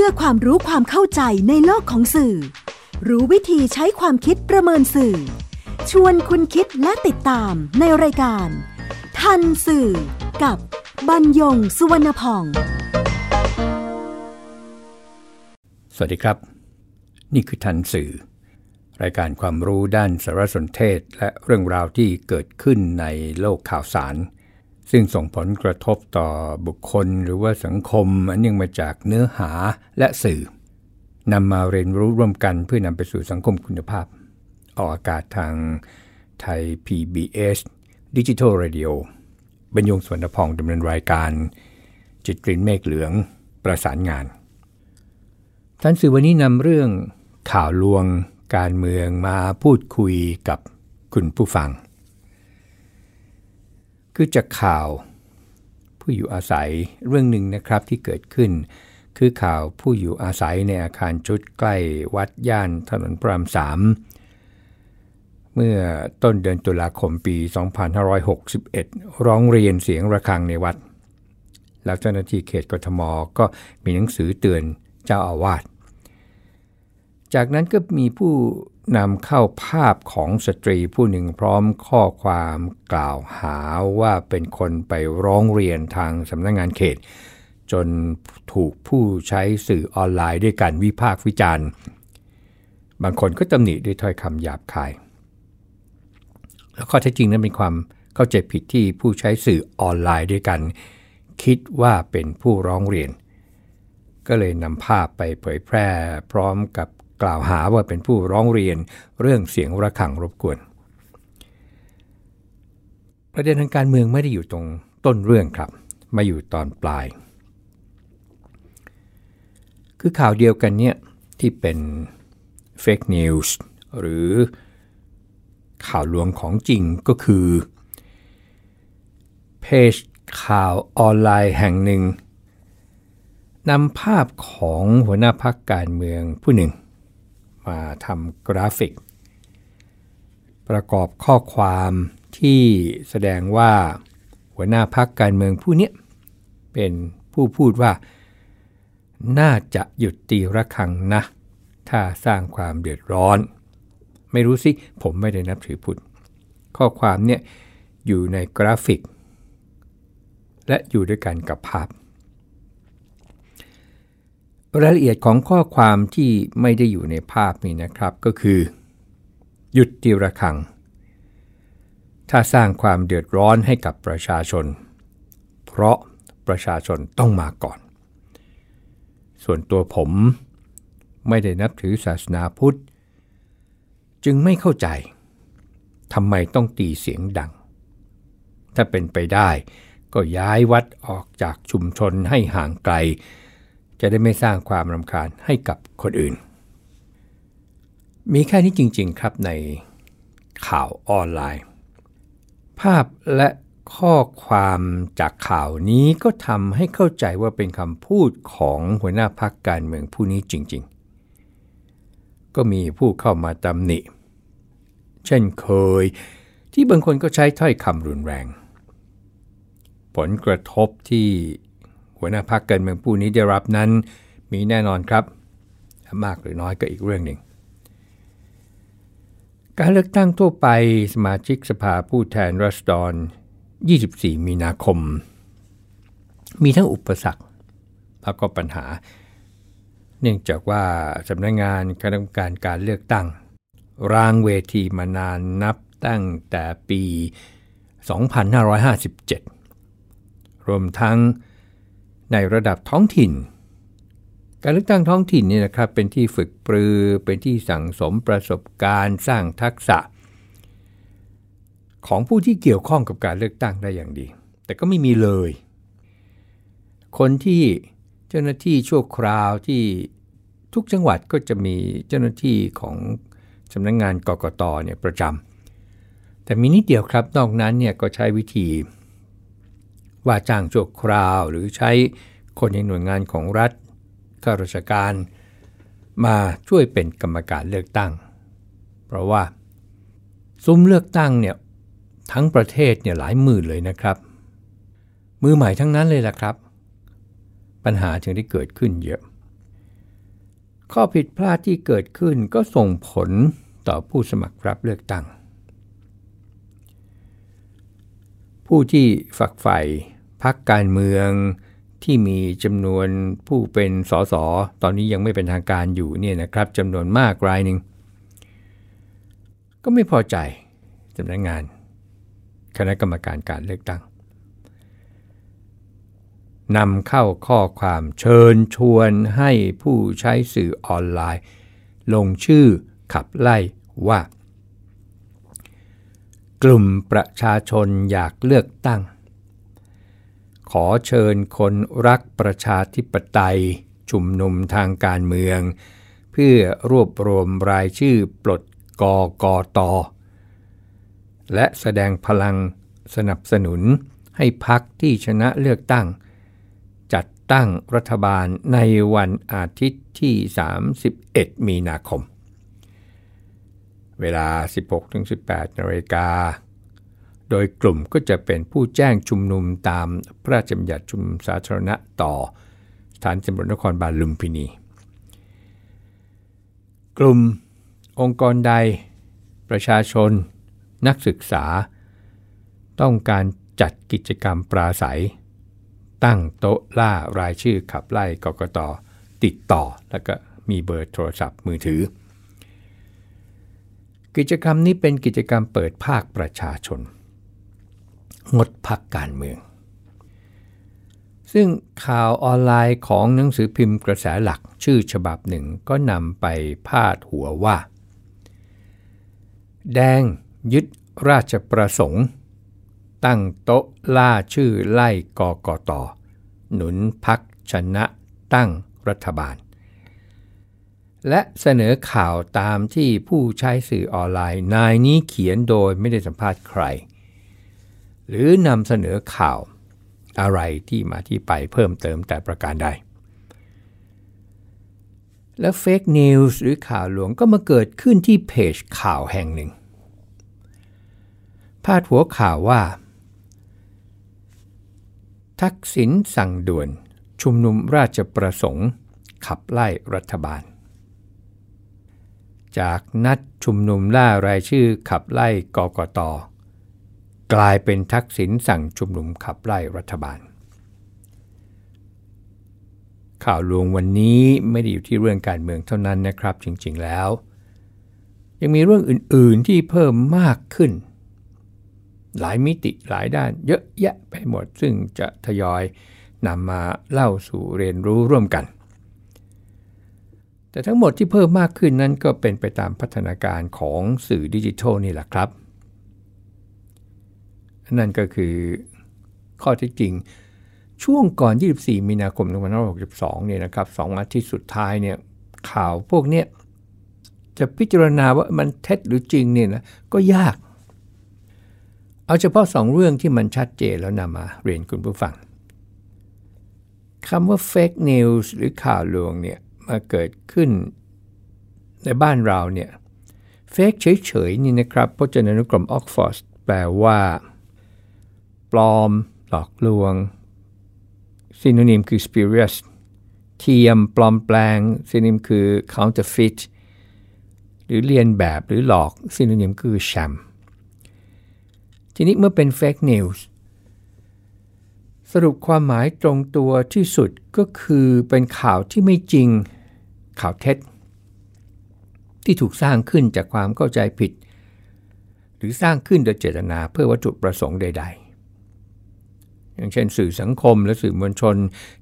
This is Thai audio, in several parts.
พื่อความรู้ความเข้าใจในโลกของสื่อ รู้วิธีใช้ความคิดประเมินสื่อ ชวนคุณคิดและติดตามในรายการ ทันสื่อ กับบรรยงสุวรรณพอง สวัสดีครับ นี่คือทันสื่อ รายการความรู้ด้านสารสนเทศ และเรื่องราวที่เกิดขึ้นในโลกข่าวสาร ซึ่งส่งผลกระทบต่อบุคคลหรือว่าสังคม อันเนื่องมาจากเนื้อหาและสื่อนำมาเรียนรู้ร่วมกันเพื่อนำไปสู่สังคมคุณภาพ ออกอากาศทางไทย PBS Digital Radio บรรยงสวนพองดำเนินรายการ จิตกลิ่นเมฆเหลืองประสานงาน ท่านสื่อวันนี้นำเรื่องข่าวลวงการเมืองมาพูดคุยกับคุณผู้ฟัง คือจากข่าว ผู้อยู่อาศัยเรื่องหนึ่งนะครับที่เกิดขึ้น คือข่าวผู้อยู่อาศัยในอาคารชุดใกล้วัดย่านถนนพระรามสามเมื่อต้นเดือนตุลาคมปี 2561 ร้องเรียนเสียงระฆังในวัด แล้วเจ้าหน้าที่เขตกทมก็มีหนังสือเตือนเจ้าอาวาส จากนั้นก็มีผู้นำเข้าภาพของสตรีผู้หนึ่งพร้อมข้อความกล่าวหาว่าเป็นคนไปร้องเรียนทางสำนักงงานเขต จนถูกผู้ใช้สื่อออนไลน์ด้วยการวิพากษ์วิจารณ์บางคนก็ตำหนิด้วยถ้อยคำหยาบคาย แล้วข้อเท็จจริงนั้นเป็นความเข้าใจผิดที่ผู้ใช้สื่อออนไลน์ด้วยกัน คิดว่าเป็นผู้ร้องเรียน ก็เลยนำภาพไปเผยแพร่พร้อมกับ กล่าวหาว่าเป็นผู้ร้องเรียนเรื่องเสียงระฆังรบกวน ประเด็นทางการเมืองไม่ได้อยู่ตรงต้นเรื่องครับ มาอยู่ตอนปลาย คือข่าวเดียวกันเนี่ยที่เป็น fake news หรือข่าวลวงของจริงก็คือ เพจข่าวออนไลน์แห่งหนึ่งนำภาพของหัวหน้าพรรคการเมืองผู้หนึ่ง มาทำกราฟิก ประกอบข้อความที่แสดงว่าหัวหน้าพักการเมืองผู้นี้เป็นผู้พูดว่า น่าจะหยุดตีระฆังนะ ถ้าสร้างความเดือดร้อน ไม่รู้สิ ผมไม่ได้นับถือพุทธข้อความเนี่ยอยู่ในกราฟิก และอยู่ด้วยกันกับภาพ รายละเอียดของข้อความที่ไม่ได้อยู่ในภาพนี้นะครับก็คือ หยุดตีระฆัง ถ้าสร้างความเดือดร้อนให้กับประชาชน เพราะประชาชนต้องมาก่อน ส่วนตัวผมไม่ได้นับถือศาสนาพุทธ จึงไม่เข้าใจทำไมต้องตีเสียงดัง ถ้าเป็นไปได้ก็ย้ายวัดออกจากชุมชนให้ห่างไกล จะได้ไม่สร้างความรำคาญให้กับคนอื่น มีแค่นี้จริง ๆ ครับในข่าวออนไลน์ ภาพและข้อความจากข่าวนี้ก็ทำให้เข้าใจว่าเป็นคำพูดของหัวหน้าพักการเมืองผู้นี้จริง ๆ ก็มีผู้เข้ามาตำหนิ เช่นเคย ที่บางคนก็ใช้ถ้อยคำรุนแรง ผลกระทบที่ หัวหน้าพักการเมืองผู้นี้ได้รับนั้น มีแน่นอนครับ มากหรือน้อยก็อีกเรื่องหนึ่ง การเลือกตั้งทั่วไปสมาชิกสภาผู้แทนรัษฎร 24 มีนาคม มีทั้งอุปสรรคแล้วก็ปัญหา เนื่องจากว่าสำนักงงานคณะกรรมการการเลือกตั้ง รางเวทีมานานนับตั้งแต่ปี 2557 รวมทั้ง ในระดับท้องถิ่น การเลือกตั้งท้องถิ่นนี่นะครับเป็นที่ฝึกปรือ เป็นที่สั่งสมประสบการณ์สร้างทักษะ ของผู้ที่เกี่ยวข้องกับการเลือกตั้งได้อย่างดี แต่ก็ไม่มีเลย คนที่เจ้าหน้าที่ชั่วคราวที่ทุกจังหวัดก็จะมีเจ้าหน้าที่ของสำนักงงานกกตเนี่ยประจำแต่มีนิดเดียวครับนอกนั้นเนี่ยก็ใช้วิธี ว่าจ้างชั่วคราวหรือใช้คนในหน่วยงานของรัฐข้าราชการ มาช่วยเป็นกรรมการเลือกตั้ง เพราะว่า ซุ้มเลือกตั้งเนี่ยทั้งประเทศเนี่ยหลายหมื่นเลยนะครับ มือใหม่ทั้งนั้นเลยล่ะครับ ปัญหาจึงได้เกิดขึ้นเยอะ ข้อผิดพลาดที่เกิดขึ้นก็ส่งผลต่อผู้สมัครรับเลือกตั้ง ผู้ที่ฝักใฝ่ พักการเมืองที่มีจำนวนผู้เป็นสสตอนนี้ยังไม่เป็นทางการอยู่เนี่ยนะครับจำนวนมากรายหนึ่งก็ไม่พอใจสำนักงงาน คณะกรรมการการเลือกตั้งนำเข้าข้อความเชิญชวนให้ผู้ใช้สื่อออนไลน์ ลงชื่อขับไล่ว่า กลุ่มประชาชนอยากเลือกตั้ง ขอเชิญคนรักประชาธิปไตย ชุมนุมทางการเมือง เพื่อรวบรวมรายชื่อปลดกกต และแสดงพลังสนับสนุนให้พักที่ชนะเลือกตั้ง จัดตั้งรัฐบาลในวันอาทิตย์ที่ 31 มีนาคม เวลา 16-18นาฬิกา โดยกลุ่มก็จะเป็นผู้แจ้งชุมนุมตามพระราชบัญญัติชุมนุมสาธารณะต่อสถานตำรวจนครบาลลุมพินี กลุ่มองค์กรใด ประชาชน นักศึกษา ต้องการจัดกิจกรรมปราศัย ตั้งโต๊ะล่ารายชื่อขับไล่กกตติดต่อแล้วก็มีเบอร์โทรศัพท์มือถือ กิจกรรมนี้เป็นกิจกรรมเปิดภาคประชาชน งดพักการเมือง ซึ่งข่าวออนไลน์ของหนังสือพิมพ์กระแสหลักชื่อฉบับหนึ่งก็นำไปพาดหัวว่า แดงยึดราชประสงค์ ตั้งโต๊ะล่าชื่อไล่กกตหนุนพักชนะตั้งรัฐบาล และเสนอข่าวตามที่ผู้ใช้สื่อออนไลน์ นายนี้เขียนโดยไม่ได้สัมภาษณ์ใคร หรือนำเสนอข่าวอะไรที่มาที่ไปเพิ่มเติมแต่ประการใด และเฟกนิวส์หรือข่าวลวงก็มาเกิดขึ้นที่เพจข่าวแห่งหนึ่ง พาดหัวข่าวว่า ทักษิณสั่งด่วนชุมนุมราชประสงค์ ขับไล่รัฐบาล จากนัดชุมนุมล่ารายชื่อขับไล่กกต กลายเป็นทักษิณสั่งชุมนุมขับไล่รัฐบาล ข่าวลวงวันนี้ไม่ได้อยู่ที่เรื่องการเมืองเท่านั้นนะครับ จริงๆแล้ว ยังมีเรื่องอื่นๆที่เพิ่มมากขึ้น หลายมิติหลายด้านเยอะแยะไปหมด ซึ่งจะทยอยนำมาเล่าสู่เรียนรู้ร่วมกัน แต่ทั้งหมดที่เพิ่มมากขึ้นนั้นก็เป็นไปตามพัฒนาการของสื่อดิจิทัลนี่แหละครับ นั่นก็คือข้อที่จริง ช่วงก่อน 24 มีนาคม2562 เนี่ยนะครับสองอาทิตย์สุดท้ายเนี่ยข่าวพวกนี้จะพิจารณาว่ามันเท็จหรือจริงเนี่ยนะก็ยาก เอาเฉพาะสองเรื่องที่มันชัดเจนแล้วนำมาเรียนคุณผู้ฟังคำว่า fake news หรือข่าวลวงเนี่ยมาเกิดขึ้นในบ้านเราเนี่ย fake เฉยๆนี่นะครับพจนานุกรมออกซฟอร์ดแปลว่า ปลอม หลอกลวง synonym คือ spurious เทียมปลอมแปลง synonym คือ counterfeit หรือเลียนแบบหรือหลอก synonym คือ sham ทีนี้เมื่อเป็น fake newsสรุปความหมายตรงตัวที่สุดก็คือเป็นข่าวที่ไม่จริงข่าวเท็จ ที่ถูกสร้างขึ้นจากความเข้าใจผิด หรือสร้างขึ้นโดยเจตนาเพื่อวัตถุประสงค์ใด ๆ อย่างเช่นสื่อสังคมและสื่อมวลชน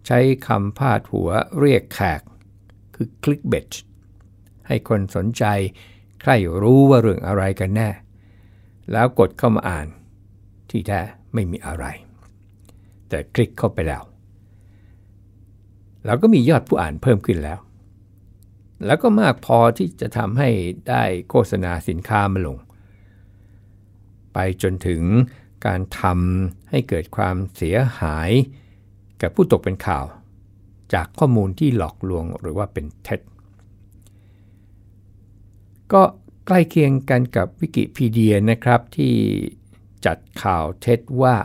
ใช้คำพาดหัวเรียกแขก คือคลิกเบ t ให้คนสนใจใครรู้ว่าเรื่องอะไรกันแน่ แล้วกดเข้ามาอ่าน ที่แท้ไม่มีอะไร แต่คลิกเข้าไปแล้วเราก็มียอดผู้อ่านเพิ่มขึ้นแล้ว แล้วก็มากพอที่จะทำให้ได้โฆษณาสินค้ามาลง ไปจนถึง การทำให้เกิดความเสียหายกับผู้ตกเป็นข่าว จากข้อมูลที่หลอกลวงหรือว่าเป็นเท็จ ก็ใกล้เคียงกันกับวิกิพีเดียนะครับที่จัดข่าวเท็จว่า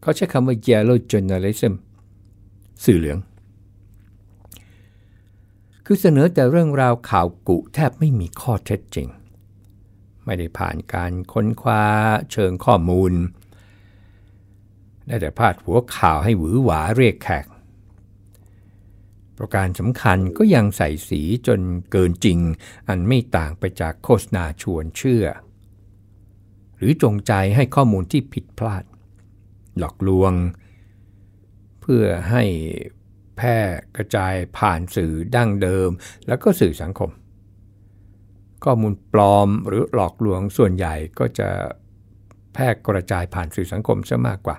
เขาใช้คำว่า yellow journalism สื่อเหลือง คือเสนอแต่เรื่องราวข่าวกุแทบไม่มีข้อเท็จจริง ไม่ได้ผ่านการค้นคว้าเชิงข้อมูล ได้แต่พาดหัวข่าวให้หวือหวาเรียกแขก ประการสำคัญก็ยังใส่สีจนเกินจริง อันไม่ต่างไปจากโฆษณาชวนเชื่อ หรือจงใจให้ข้อมูลที่ผิดพลาด หลอกลวง เพื่อให้แพร่กระจายผ่านสื่อดั้งเดิม แล้วก็สื่อสังคม ข้อมูลปลอมหรือหลอกลวงส่วนใหญ่ก็จะแพร่กระจายผ่านสื่อสังคมซะมากกว่า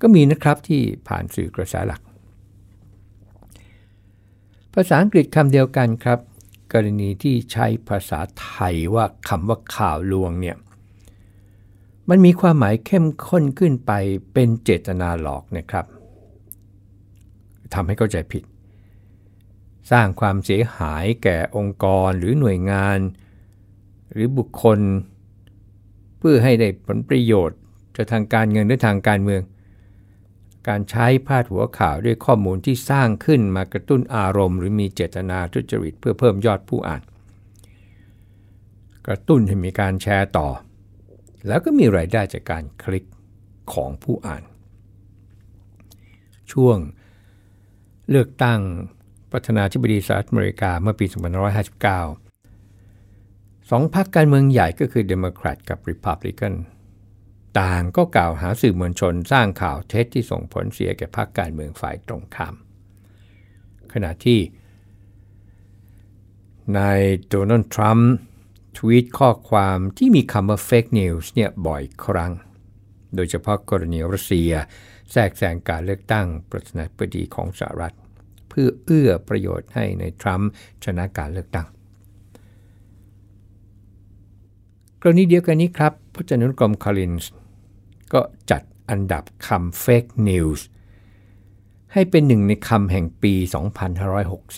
ก็มีนะครับที่ผ่านสื่อกระแสหลัก ภาษาอังกฤษคำเดียวกันครับ กรณีที่ใช้ภาษาไทยว่าคำว่าข่าวลวงเนี่ยมันมีความหมายเข้มข้นขึ้นไปเป็นเจตนาหลอกนะครับทำให้เข้าใจผิด สร้างความเสียหายแก่องค์กรหรือหน่วยงาน หรือบุคคล เพื่อให้ได้ผลประโยชน์จะทางการเงินหรือทางการเมือง การใช้พาดหัวข่าวด้วยข้อมูลที่สร้างขึ้นมากระตุ้นอารมณ์ หรือมีเจตนาทุจริตเพื่อเพิ่มยอดผู้อ่าน กระตุ้นให้มีการแชร์ต่อ แล้วก็มีรายได้จากการคลิกของผู้อ่าน ช่วงเลือกตั้งประธานาธิบดีสหรัฐอเมริกาเมื่อปี2559สองพรรคการเมืองใหญ่ก็คือเดโมแครตกับรีพับลิกัน ต่างก็กล่าวหาสื่อมวลชนสร้างข่าวเท็จที่ส่งผลเสียแก่พรรคการเมืองฝ่ายตรงข้าม ขณะที่นายโดนัลด์ทรัมป์ทวีตข้อความที่มีคำว่า fake news เนี่ยบ่อยครั้ง โดยเฉพาะกรณีรัสเซีย แทรกแซงการเลือกตั้งประธานาธิบดีของสหรัฐ เพื่อเอื้อประโยชน์ให้ในทรัมป์ชนะการเลือกตั้ง กรณีเดียวกันนี้ครับพจนานุกรมคอลินส์ ก็จัดอันดับคำ fake news ให้เป็นหนึ่งในคำแห่งปี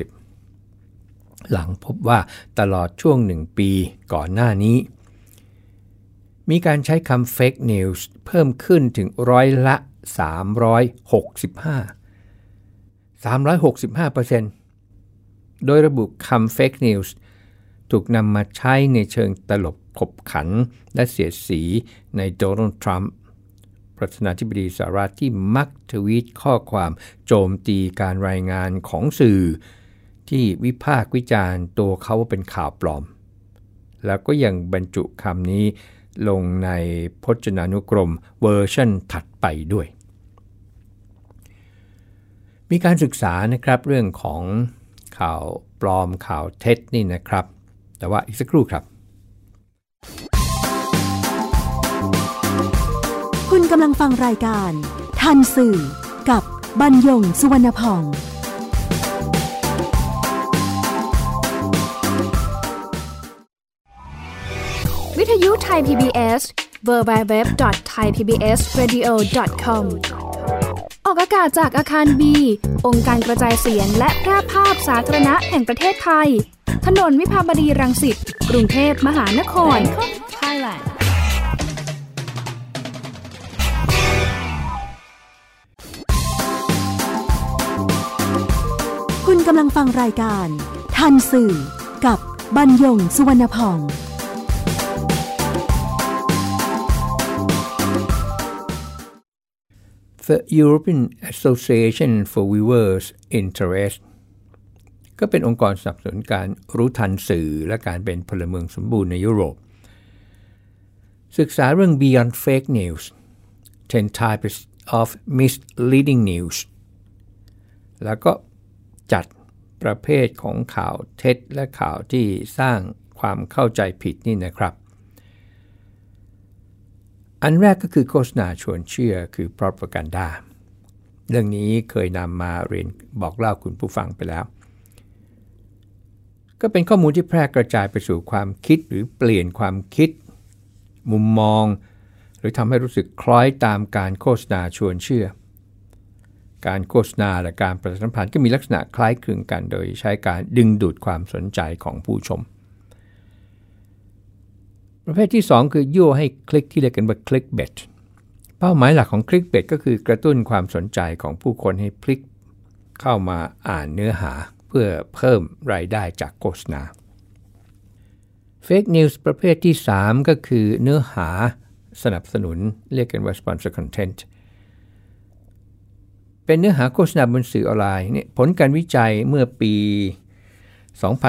2560 หลังพบว่าตลอดช่วงหนึ่งปีก่อนหน้านี้ มีการใช้คำ fake news เพิ่มขึ้นถึงร้อยละ 365 365%โดยระบุคำ fake news ถูกนำมาใช้ในเชิงตลบขบขันและเสียดสีในโดนัลด์ทรัมป์ ประธานาธิบดีสหรัฐที่มักทวีตข้อความโจมตีการรายงานของสื่อ ที่วิพากษ์วิจารณ์ตัวเขาว่าเป็นข่าวปลอม แล้วก็ยังบรรจุคำนี้ลงในพจนานุกรมเวอร์ชันถัดไปด้วย มีการศึกษานะครับเรื่องของข่าวปลอมข่าวเท็จนี่นะครับ แต่ว่าอีกสักครู่ครับำลังฟังรายการ ทันสื่อ กับบรรยงสุวรรณพอง วิทยุไทย PBS www.thaipbsradio.com ออกอากาศจากอาคารบี องค์การกระจายเสียงและแพร่ภาพสาธารณะแห่งประเทศไทย ถนนวิภาวดีรังสิต กรุงเทพมหานคร Thailand คุณ กำลังฟังรายการ ทันสื่อ กับบรรยงสุวรรณพอง The European Association for Viewers Interest ก็เป็นองค์กรสนับสนุนการรู้ทันสื่อและการเป็นพลเมืองสมบูรณ์ในยุโรป ศึกษาเรื่อง Beyond Fake News 10 Types of Misleading News แล้วก็จัด ประเภทของข่าวเท็จและข่าวที่สร้างความเข้าใจผิดนี่นะครับ อันแรกก็คือโฆษณาชวนเชื่อคือ propaganda เรื่องนี้เคยนำมาเรียนบอกเล่าคุณผู้ฟังไปแล้ว ก็เป็นข้อมูลที่แพร่กระจายไปสู่ความคิดหรือเปลี่ยนความคิด มุมมอง หรือทำให้รู้สึกคล้อยตามการโฆษณาชวนเชื่อ การโฆษณาและการประชาสัมพันธ์ก็มีลักษณะคล้ายคลึงกัน โดยใช้การดึงดูดความสนใจของผู้ชม ประเภทที่ 2 คือยั่วให้คลิกที่เรียกกันว่าคลิกเบ t เป้าหมายหลักของคลิกเบ t ก็คือกระตุ้นความสนใจของผู้คนให้พลิกเข้ามาอ่านเนื้อหาเพื่อเพิ่มรายได้จากโฆษณาเฟกนิวส์ประเภทที่ 3 ก็คือเนื้อหาสนับสนุนเรียกกันว่า sponsor content เป็นเนื้อหาโฆษณาบนสื่อออนไลน์เนี่ยผลการวิจัยเมื่อปี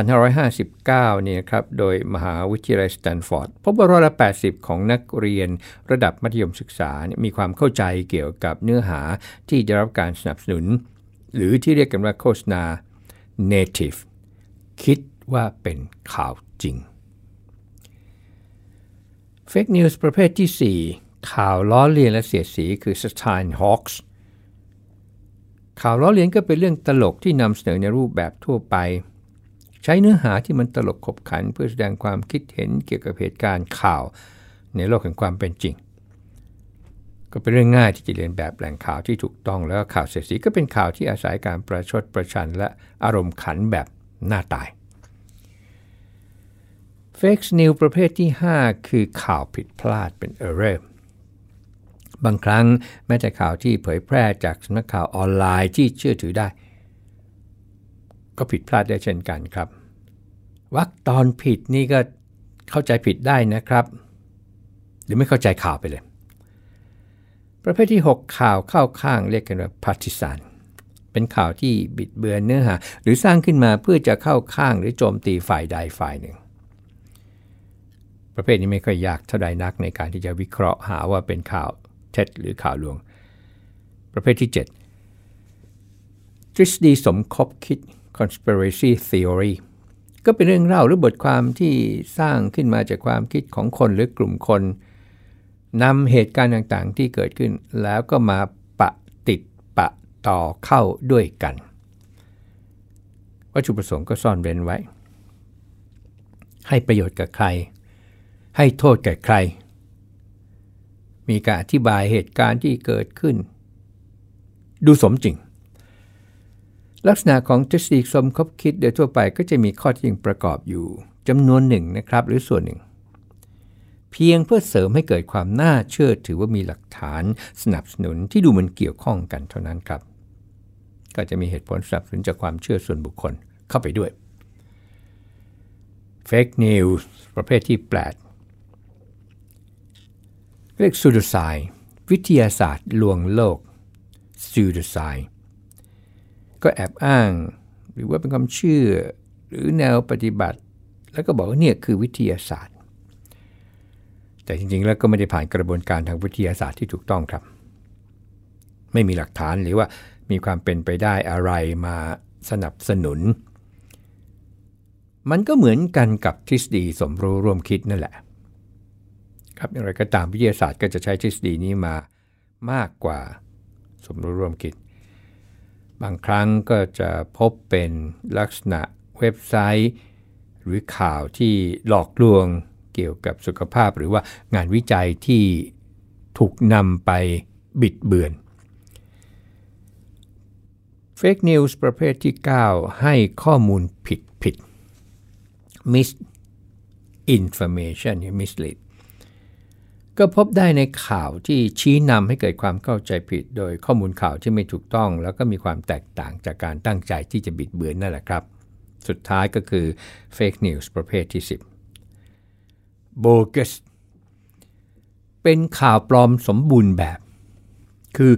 2559 เนี่ยครับ โดยมหาวิทยาลัยสแตนฟอร์ด พบว่าร้อยละ 80 ของนักเรียนระดับมัธยมศึกษา มีความเข้าใจเกี่ยวกับเนื้อหาที่ได้รับการสนับสนุน หรือที่เรียกกันว่าโฆษณา native คิดว่าเป็นข่าวจริง Fake News ประเภทที่ 4 ข่าวล้อเลียนและเสียดสีคือ s t i n Hawks ข่าวล้อเลียนก็เป็นเรื่องตลกที่นำเสนอในรูปแบบทั่วไป ใช้เนื้อหาที่มันตลกขบขันเพื่อแสดงความคิดเห็นเกี่ยวกับเหตุการณ์ข่าวในโลกแห่งความเป็นจริง ก็เป็นเรื่องง่ายที่จะเลียนแบบแหล่งข่าวที่ถูกต้องแล้วข่าวเสียสีก็เป็นข่าวที่อาศัยการประชดประชันและอารมณ์ขันแบบหน้าตาย fake news ประเภทที่ 5 คือข่าวผิดพลาดเป็น error บางครั้งแม้แต่ข่าวที่เผยแพร่จากสำนักข่าวออนไลน์ที่เชื่อถือได้ ก็ผิดพลาดได้เช่นกันครับวักตอนผิดนี่ก็เข้าใจผิดได้นะครับ หรือไม่เข้าใจข่าวไปเลย ประเภทที่ 6 ข่าวเข้าข้างเรียกกันว่า partisan เป็นข่าวที่บิดเบือนเนื้อหาหรือสร้างขึ้นมาเพื่อจะเข้าข้างหรือโจมตีฝ่ายใดฝ่ายหนึ่ง ประเภทนี้ไม่ค่อยยากเท่าใดนักในการที่จะวิเคราะห์หาว่าเป็นข่าว เท็จหรือข่าวลวง ประเภทที่ 7 ทฤษฎีสมคบคิด conspiracy theory ก็เป็นเรื่องเล่าหรือบทความที่สร้างขึ้นมาจากความคิดของคนหรือกลุ่มคนนำเหตุการณ์ต่างๆ ที่เกิดขึ้น แล้วก็มาปะติดปะต่อเข้าด้วยกัน วัตถุประสงค์ก็ซ่อนเร้นไว้ ให้ประโยชน์กับใคร ให้โทษแก่ใคร มีการอธิบายเหตุการณ์ที่เกิดขึ้น ดูสมจริง ลักษณะของทฤษฎีสมคบคิดโดยทั่วไปก็จะมีข้อจริงประกอบอยู่จำนวนหนึ่งนะครับหรือส่วนหนึ่ง เพียงเพื่อเสริมให้เกิดความน่าเชื่อถือว่ามีหลักฐานสนับสนุนที่ดูเหมันเกี่ยวข้องกันเท่านั้นครับ ก็จะมีเหตุผลสนับสนุนจากความเชื่อส่วนบุคคลเข้าไปด้วย Fake News ประเภทที่ 8 เรียกซูดไซวิทยาศาสตร์ลวงโลกซูดไซก็แอบอ้าง หรือว่าเป็นความเชื่อ หรือแนวปฏิบัติ แล้วก็บอกว่าเนี่ยคือวิทยาศาสตร์ แต่จริงๆ แล้วก็ไม่ได้ผ่านกระบวนการทางวิทยาศาสตร์ที่ถูกต้องครับ ไม่มีหลักฐานหรือว่ามีความเป็นไปได้อะไรมาสนับสนุน มันก็เหมือนกันกับทฤษฎีสมรู้ร่วมคิดนั่นแหละ ครับอย่างไรก็ตามวิทยาศาสตร์ก็จะใช้ทฤษฎีนี้มามากกว่าสมรู้ร่วมคิด บางครั้งก็จะพบเป็นลักษณะเว็บไซต์ หรือข่าวที่หลอกลวงเกี่ยวกับสุขภาพ หรือว่างานวิจัยที่ถูกนำไปบิดเบือนเฟกนิวส์ประเภทที่ 9 ให้ข้อมูลผิดผิด misinformation mislead ก็พบได้ในข่าวที่ชี้นำให้เกิดความเข้าใจผิด โดยข้อมูลข่าวที่ไม่ถูกต้อง แล้วก็มีความแตกต่างจากการตั้งใจที่จะบิดเบือนนั่นแหละครับ สุดท้ายก็คือ Fake News ประเภทที่ 10 Bogus เป็นข่าวปลอมสมบูรณ์แบบ คือ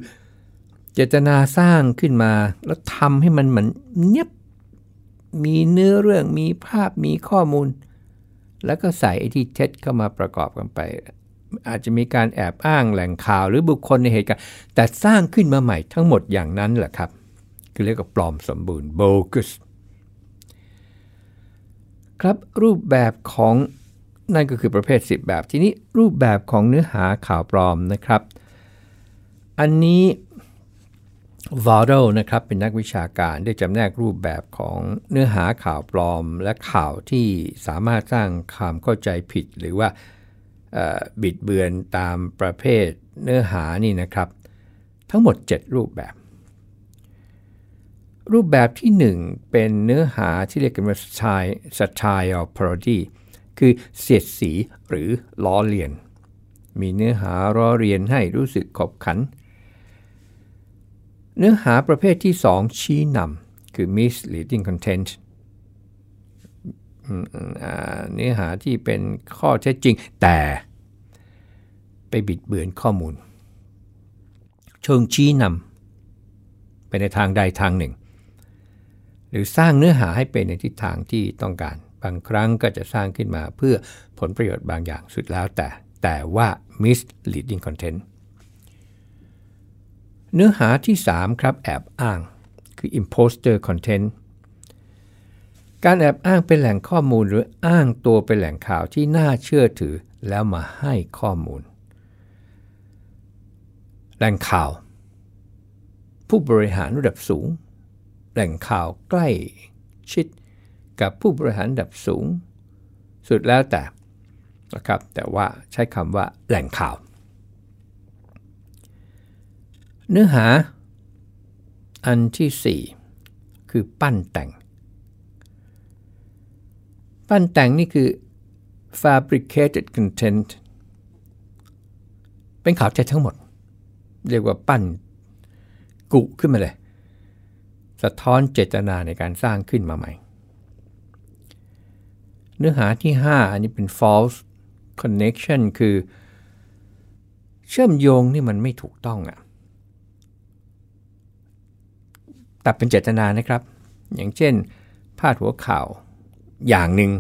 เจตนาสร้างขึ้นมา แล้วทำให้มันเหมือนเนียบมีเนื้อเรื่องมีภาพมีข้อมูล แล้วก็ใส่ไอ้ที่เท็จเข้ามาประกอบกันไป อาจจะมีการแอบอ้างแหล่งข่าวหรือบุคคลในเหตุการณ์แต่สร้างขึ้นมาใหม่ทั้งหมดอย่างนั้นแหละครับ คือเรียกว่าปลอมสมบูรณ์ bogus ครับรูปแบบของนั่นก็คือประเภท 10 แบบ ทีนี้รูปแบบของเนื้อหาข่าวปลอมนะครับ อันนี้วอร์โดนะครับเป็นนักวิชาการได้จำแนกรูปแบบของเนื้อหาข่าวปลอม และข่าวที่สามารถสร้างความเข้าใจผิด หรือว่า บิดเบือนตามประเภทเนื้อหานี่นะครับ ทั้งหมด 7 รูปแบบ รูปแบบที่ 1 เป็นเนื้อหาที่เรียกกันว่า satire parody คือเสียดสีหรือล้อเลียน มีเนื้อหาล้อเลียนให้รู้สึกขบขัน เนื้อหาประเภทที่ 2 ชี้นำคือ misleading content เนื้อหาที่เป็นข้อเท็จจริง แต่ไปบิดเบือนข้อมูล เชิงชี้นำไปในทางใดทางหนึ่ง หรือสร้างเนื้อหาให้เป็นในทิศทางที่ต้องการ บางครั้งก็จะสร้างขึ้นมาเพื่อผลประโยชน์บางอย่างสุดแล้วแต่แต่ว่า misleading content เนื้อหาที่ 3 ครับแอบอ้างคือ imposter content การแอบอ้างเป็นแหล่งข้อมูลหรืออ้างตัวเป็นแหล่งข่าวที่น่าเชื่อถือแล้วมาให้ข้อมูล แหล่งข่าว ผู้บริหารระดับสูง แหล่งข่าวใกล้ชิดกับผู้บริหารระดับสูง สุดแล้วแต่นะครับแต่ว่าใช้คำว่าแหล่งข่าว เนื้อหาอันที่ 4 คือปั้นแต่ง ปั้นแต่งนี่คือ fabricated content เป็นข่าวเท็จทั้งหมด เรียกว่าปั้นกุขึ้นมาเลย สะท้อนเจตนาในการสร้างขึ้นมาใหม่ เนื้อหาที่ 5 อันนี้เป็น false connection คือ เชื่อมโยงนี่มันไม่ถูกต้องอะ่ะแต่เป็นเจตนานะครับ อย่างเช่น พาดหัวข่าว อย่างหนึ่ง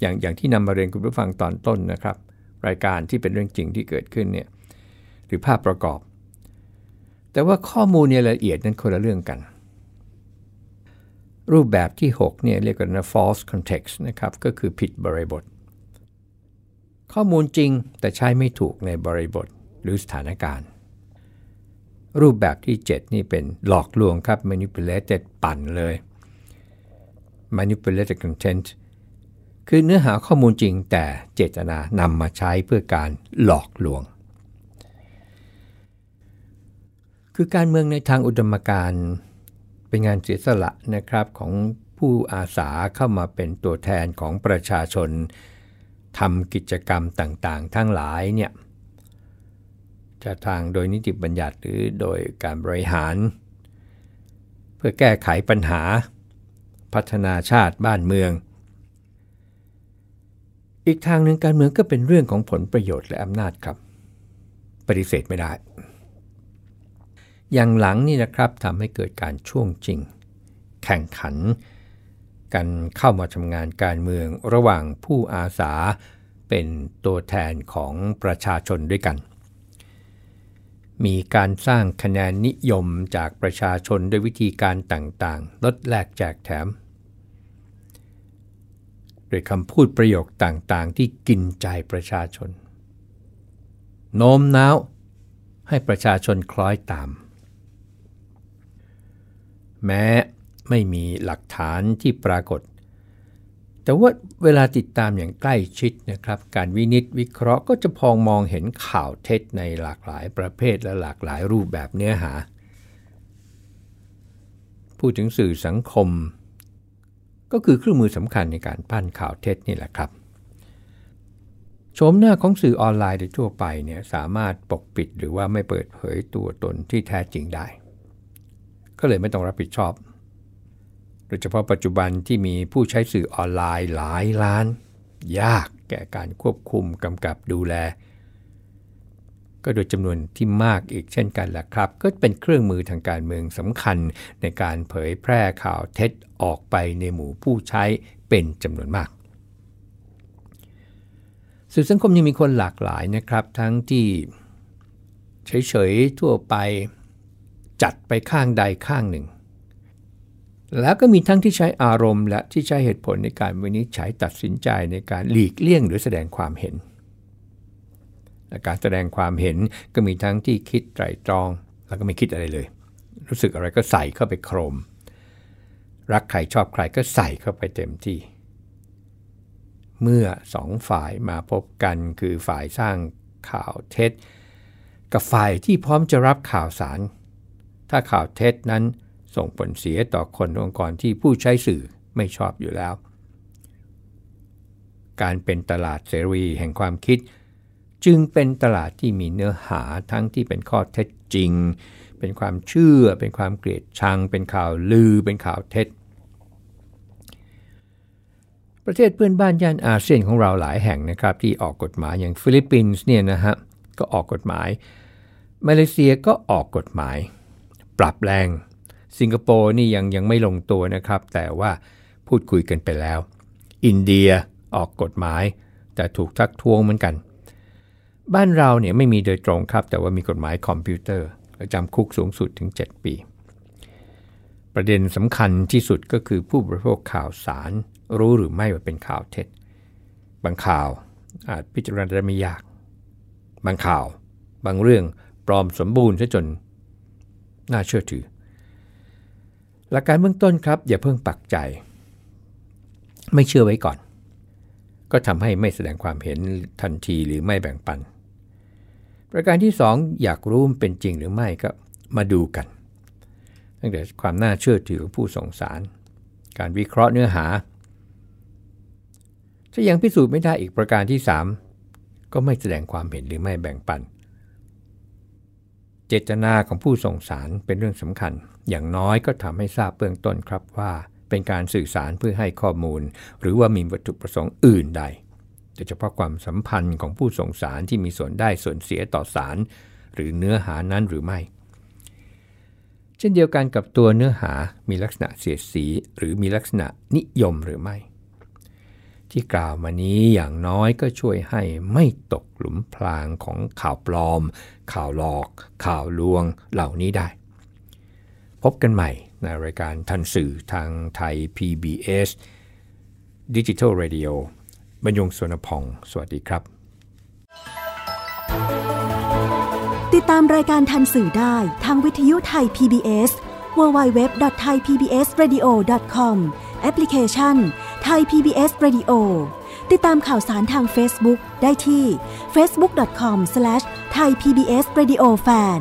อย่างอย่างที่นำมาเรียนคุณผู้ฟังตอนต้นนะครับ รายการที่เป็นเรื่องจริงที่เกิดขึ้นเนี่ยหรือภาพประกอบ แต่ว่าข้อมูลในรายละเอียดนั้นคนละเรื่องกัน รูปแบบที่ 6 เนี่ยเรียกว่า false context นะครับก็คือผิดบริบท ข้อมูลจริงแต่ใช้ไม่ถูกในบริบทหรือสถานการณ์รูปแบบที่ 7 นี่เป็นหลอกลวงครับ manipulated ปั่นเลย manipulated content คือเนื้อหาข้อมูลจริงแต่เจตนานำมาใช้เพื่อการหลอกลวง คือการเมืองในทางอุดมการเป็นงานเสียสละนะครับของผู้อาสาเข้ามาเป็นตัวแทนของประชาชนทำกิจกรรมต่างๆ ทั้งหลายเนี่ยจะทางโดยนิติบัญญัติหรือโดยการบริหาร เพื่อแก้ไขปัญหา พัฒนาชาติบ้านเมือง อีกทางหนึ่งการเมืองก็เป็นเรื่องของผลประโยชน์และอำนาจครับ ปฏิเสธไม่ได้ อย่างหลังนี่นะครับทำให้เกิดการช่วงจริง แข่งขัน กันเข้ามาทำงานการเมืองระหว่างผู้อาสาเป็นตัวแทนของประชาชนด้วยกัน มีการสร้างคะแนนนิยมจากประชาชนด้วยวิธีการต่างๆ ลดแลกแจกแถม โดยคำพูดประโยคต่างๆ ที่กินใจประชาชน โน้มน้าวให้ประชาชนคล้อยตาม แม้ไม่มีหลักฐานที่ปรากฏ แต่ว่าเวลาติดตามอย่างใกล้ชิดนะครับ การวินิจวิเคราะห์ก็จะพองมองเห็นข่าวเท็จในหลากหลายประเภทและหลากหลายรูปแบบเนื้อหา พูดถึงสื่อสังคม ก็คือเครื่องมือสำคัญในการปั้นข่าวเท็จนี่แหละครับโฉมหน้าของสื่อออนไลน์โดยทั่วไปเนี่ยสามารถปกปิดหรือว่าไม่เปิดเผยตัวตนที่แท้จริงได้ ก็เลยไม่ต้องรับผิดชอบ โดยเฉพาะปัจจุบันที่มีผู้ใช้สื่อออนไลน์หลายล้าน ยากแก่การควบคุมกำกับดูแล ก็โดยจำนวนที่มากอีกเช่นกันแหละครับ ก็เป็นเครื่องมือทางการเมืองสำคัญในการเผยแพร่ข่าวเท็จออกไปในหมู่ผู้ใช้เป็นจำนวนมากสื่อสังคมยังมีคนหลากหลายนะครับ ทั้งที่เฉยๆทั่วไปจัดไปข้างใดข้างหนึ่ง แล้วก็มีทั้งที่ใช้อารมณ์ และที่ใช้เหตุผลในการวินิจฉัยตัดสินใจในการหลีกเลี่ยงหรือแสดงความเห็น การแสดงความเห็นก็มีทั้งที่คิดไตรตรอง แล้วก็ไม่คิดอะไรเลย รู้สึกอะไรก็ใส่เข้าไปโครม รักใครชอบใครก็ใส่เข้าไปเต็มที่ เมื่อสองฝ่ายมาพบกันคือฝ่ายสร้างข่าวเท็จ กับฝ่ายที่พร้อมจะรับข่าวสาร ถ้าข่าวเท็จนั้นส่งผลเสียต่อคนองค์กรที่ผู้ใช้สื่อไม่ชอบอยู่แล้ว การเป็นตลาดเสรีแห่งความคิด จึงเป็นตลาดที่มีเนื้อหาทั้งที่เป็นข้อเท็จจริง เป็นความเชื่อ เป็นความเกลียดชัง เป็นข่าวลือ เป็นข่าวเท็จ ประเทศเพื่อนบ้านย่านอาเซียนของเราหลายแห่งนะครับ ที่ออกกฎหมายอย่างฟิลิปปินส์เนี่ยนะฮะก็ออกกฎหมาย มาเลเซียก็ออกกฎหมาย ปรับแรง สิงคโปร์นี่ยังยังไม่ลงตัวนะครับ แต่ว่าพูดคุยกันไปแล้ว อินเดียออกกฎหมาย แต่ถูกทักท้วงเหมือนกัน บ้านเราเนี่ยไม่มีโดยตรงครับ แต่ว่ามีกฎหมายคอมพิวเตอร์จำคุกสูงสุดถึง 7 ปี ประเด็นสำคัญที่สุดก็คือผู้บริโภคข่าวสารรู้หรือไม่ว่าเป็นข่าวเท็จ บางข่าวอาจพิจารณาได้ไม่ยาก บางข่าว บางเรื่องปลอมสมบูรณ์ซะจนน่าเชื่อถือ หลักการเบื้องต้นครับ อย่าเพิ่งปักใจ ไม่เชื่อไว้ก่อน ก็ทำให้ไม่แสดงความเห็นทันทีหรือไม่แบ่งปัน ประการที่ 2 อยากรู้มันเป็นจริงหรือไม่ก็มาดูกัน ตั้งแต่ความน่าเชื่อถือของผู้ส่งสาร การวิเคราะห์เนื้อหา ถ้ายังพิสูจน์ไม่ได้อีกประการที่ 3 ก็ไม่แสดงความเห็นหรือไม่แบ่งปัน เจตนาของผู้ส่งสารเป็นเรื่องสำคัญ อย่างน้อยก็ทำให้ทราบเบื้องต้นครับว่า เป็นการสื่อสารเพื่อให้ข้อมูล หรือว่ามีวัตถุประสงค์อื่นใด โดยเฉพาะความสัมพันธ์ของผู้ส่งสารที่มีส่วนได้ส่วนเสียต่อสาร หรือเนื้อหานั้นหรือไม่ เช่นเดียวกันกับตัวเนื้อหามีลักษณะเสียดสี หรือมีลักษณะนิยมหรือไม่ ที่กล่าวมานี้อย่างน้อยก็ช่วยให้ไม่ตกหลุมพรางของข่าวปลอม ข่าวหลอก ข่าวลวงเหล่านี้ได้ พบกันใหม่ในรายการทันสื่อทางไทย PBS Digital Radio บรรยงสวนพอง สวัสดีครับ ติดตามรายการทันสื่อได้ทางวิทยุไทย PBS www.thaipbsradio.com แอปพลิเคชัน Thai PBS Radio ติดตามข่าวสารทาง Facebook ได้ที่ facebook.com/thaipbsradiofan